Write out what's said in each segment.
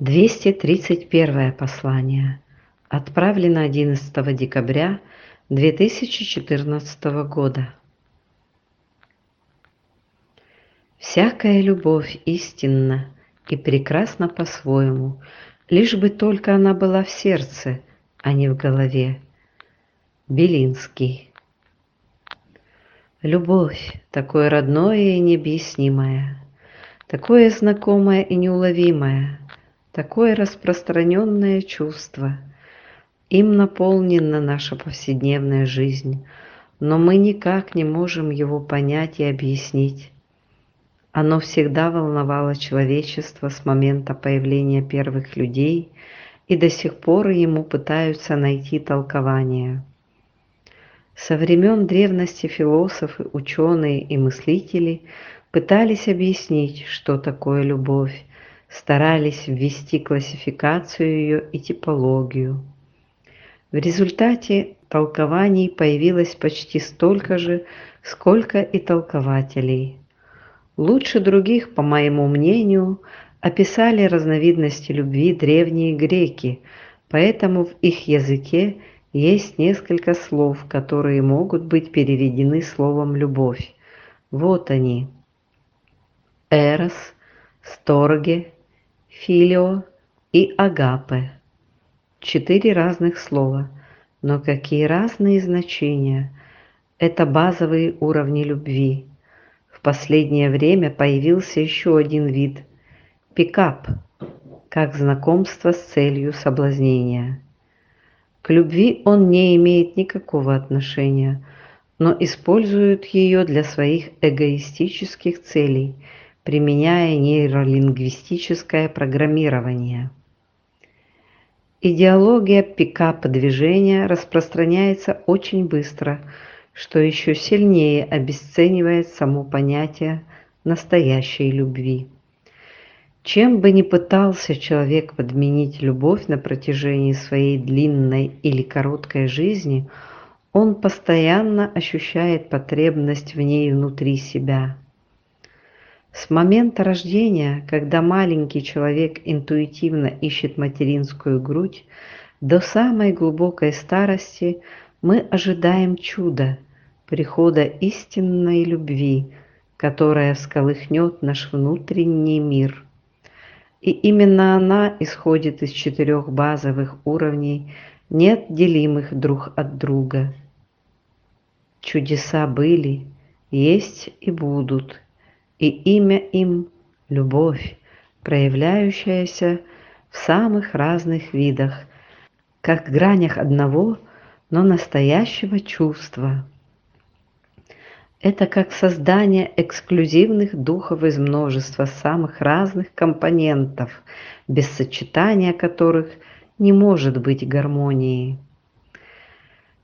231 послание. Отправлено 11 декабря 2014 года. Всякая любовь истинна и прекрасна по-своему, лишь бы только она была в сердце, а не в голове. Белинский. Любовь, такое родное и необъяснимое, такое знакомое и неуловимое, такое распространенное чувство. Им наполнена наша повседневная жизнь, но мы никак не можем его понять и объяснить. Оно всегда волновало человечество с момента появления первых людей, и до сих пор ему пытаются найти толкование. Со времен древности философы, ученые и мыслители пытались объяснить, что такое любовь, старались ввести классификацию ее и типологию. В результате толкований появилось почти столько же, сколько и толкователей. Лучше других, по моему мнению, описали разновидности любви древние греки, поэтому в их языке есть несколько слов, которые могут быть переведены словом «любовь». Вот они. Эрос, Сторге, филио и агапе. Четыре разных слова, но какие разные значения. Это базовые уровни любви. В последнее время появился еще один вид – пикап, как знакомство с целью соблазнения. К любви он не имеет никакого отношения, но использует ее для своих эгоистических целей – применяя нейролингвистическое программирование. Идеология пикап-движения распространяется очень быстро, что еще сильнее обесценивает само понятие настоящей любви. Чем бы ни пытался человек подменить любовь на протяжении своей длинной или короткой жизни, он постоянно ощущает потребность в ней внутри себя – с момента рождения, когда маленький человек интуитивно ищет материнскую грудь, до самой глубокой старости мы ожидаем чуда, прихода истинной любви, которая всколыхнет наш внутренний мир. И именно она исходит из четырех базовых уровней, неотделимых друг от друга. Чудеса были, есть и будут – и имя им – любовь, проявляющаяся в самых разных видах, как гранях одного, но настоящего чувства. Это как создание эксклюзивных духов из множества самых разных компонентов, без сочетания которых не может быть гармонии.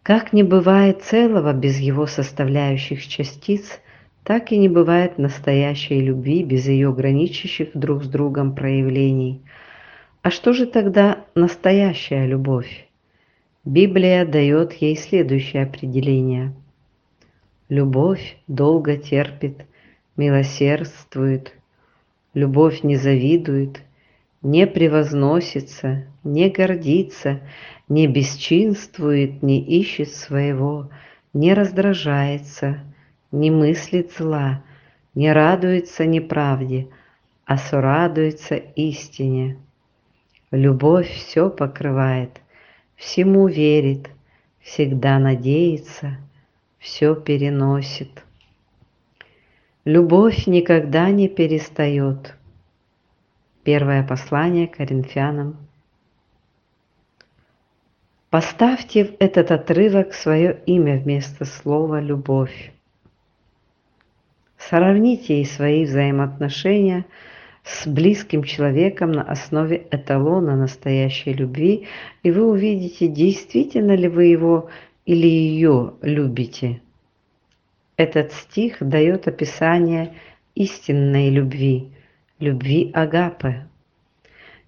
Как не бывает целого без его составляющих частиц, так и не бывает настоящей любви без ее граничащих друг с другом проявлений. А что же тогда настоящая любовь? Библия дает ей следующее определение. Любовь долго терпит, милосердствует, любовь не завидует, не превозносится, не гордится, не бесчинствует, не ищет своего, не раздражается – не мыслит зла, не радуется неправде, а сорадуется истине. Любовь все покрывает, всему верит, всегда надеется, все переносит. Любовь никогда не перестает. Первое послание Коринфянам. Поставьте в этот отрывок свое имя вместо слова «любовь». Сравните свои взаимоотношения с близким человеком на основе эталона настоящей любви, и вы увидите, действительно ли вы его или ее любите. Этот стих дает описание истинной любви, любви Агапы.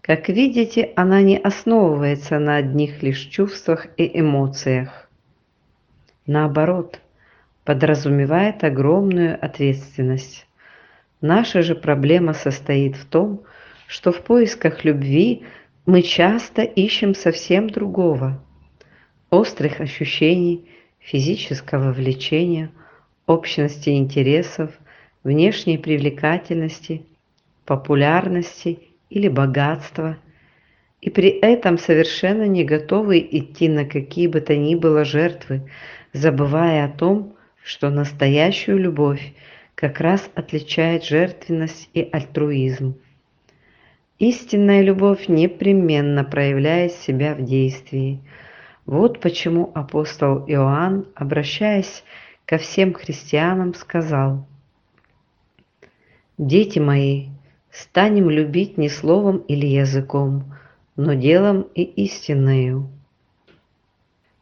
Как видите, она не основывается на одних лишь чувствах и эмоциях. Наоборот – подразумевает огромную ответственность. Наша же проблема состоит в том, что в поисках любви мы часто ищем совсем другого. Острых ощущений, физического влечения, общности интересов, внешней привлекательности, популярности или богатства, и при этом совершенно не готовы идти на какие бы то ни было жертвы, забывая о том, что настоящую любовь как раз отличает жертвенность и альтруизм. Истинная любовь непременно проявляет себя в действии. Вот почему апостол Иоанн, обращаясь ко всем христианам, сказал «Дети мои, станем любить не словом или языком, но делом и истинною».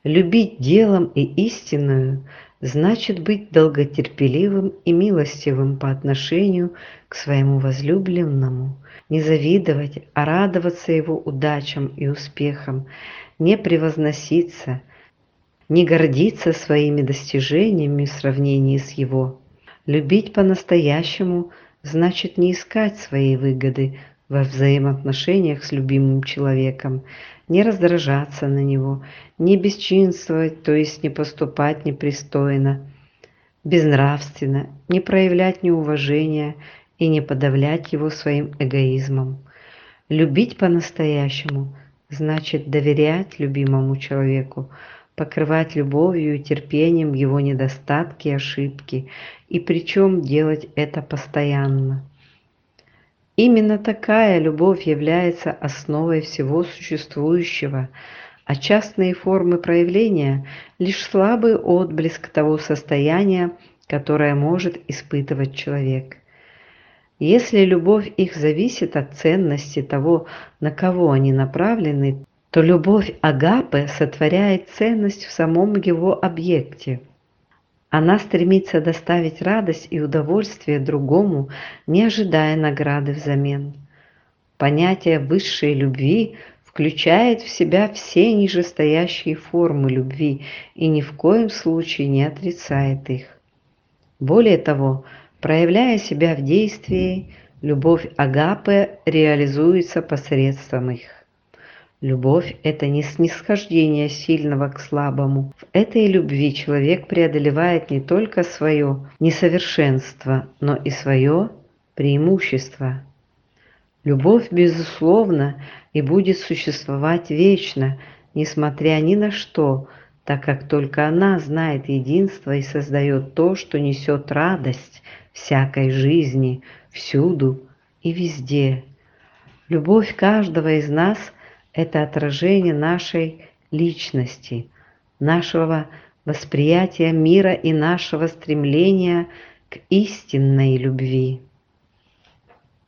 Любить делом и истинную значит быть долготерпеливым и милостивым по отношению к своему возлюбленному, не завидовать, а радоваться его удачам и успехам, не превозноситься, не гордиться своими достижениями в сравнении с его. Любить по-настоящему значит не искать своей выгоды во взаимоотношениях с любимым человеком, не раздражаться на него, не бесчинствовать, то есть не поступать непристойно, безнравственно, не проявлять неуважения и не подавлять его своим эгоизмом. Любить по-настоящему значит доверять любимому человеку, покрывать любовью и терпением его недостатки и ошибки, и причем делать это постоянно. Именно такая любовь является основой всего существующего, а частные формы проявления – лишь слабый отблеск того состояния, которое может испытывать человек. Если любовь их зависит от ценности того, на кого они направлены, то любовь Агапы сотворяет ценность в самом его объекте – она стремится доставить радость и удовольствие другому, не ожидая награды взамен. Понятие высшей любви включает в себя все нижестоящие формы любви и ни в коем случае не отрицает их. Более того, проявляя себя в действии, любовь Агапы реализуется посредством их. Любовь – это не снисхождение сильного к слабому. В этой любви человек преодолевает не только свое несовершенство, но и свое преимущество. Любовь, безусловно, и будет существовать вечно, несмотря ни на что, так как только она знает единство и создает то, что несет радость всякой жизни, всюду и везде. Любовь каждого из нас – это отражение нашей личности, нашего восприятия мира и нашего стремления к истинной любви.